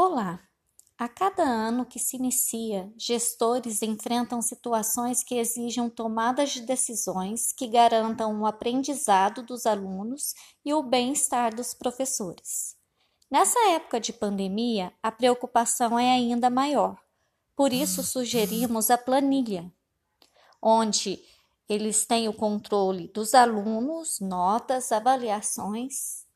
Olá! A cada ano que se inicia, gestores enfrentam situações que exigem tomadas de decisões que garantam o aprendizado dos alunos e o bem-estar dos professores. Nessa época de pandemia, a preocupação é ainda maior. Por isso, sugerimos a planilha, onde eles têm o controle dos alunos, notas, avaliações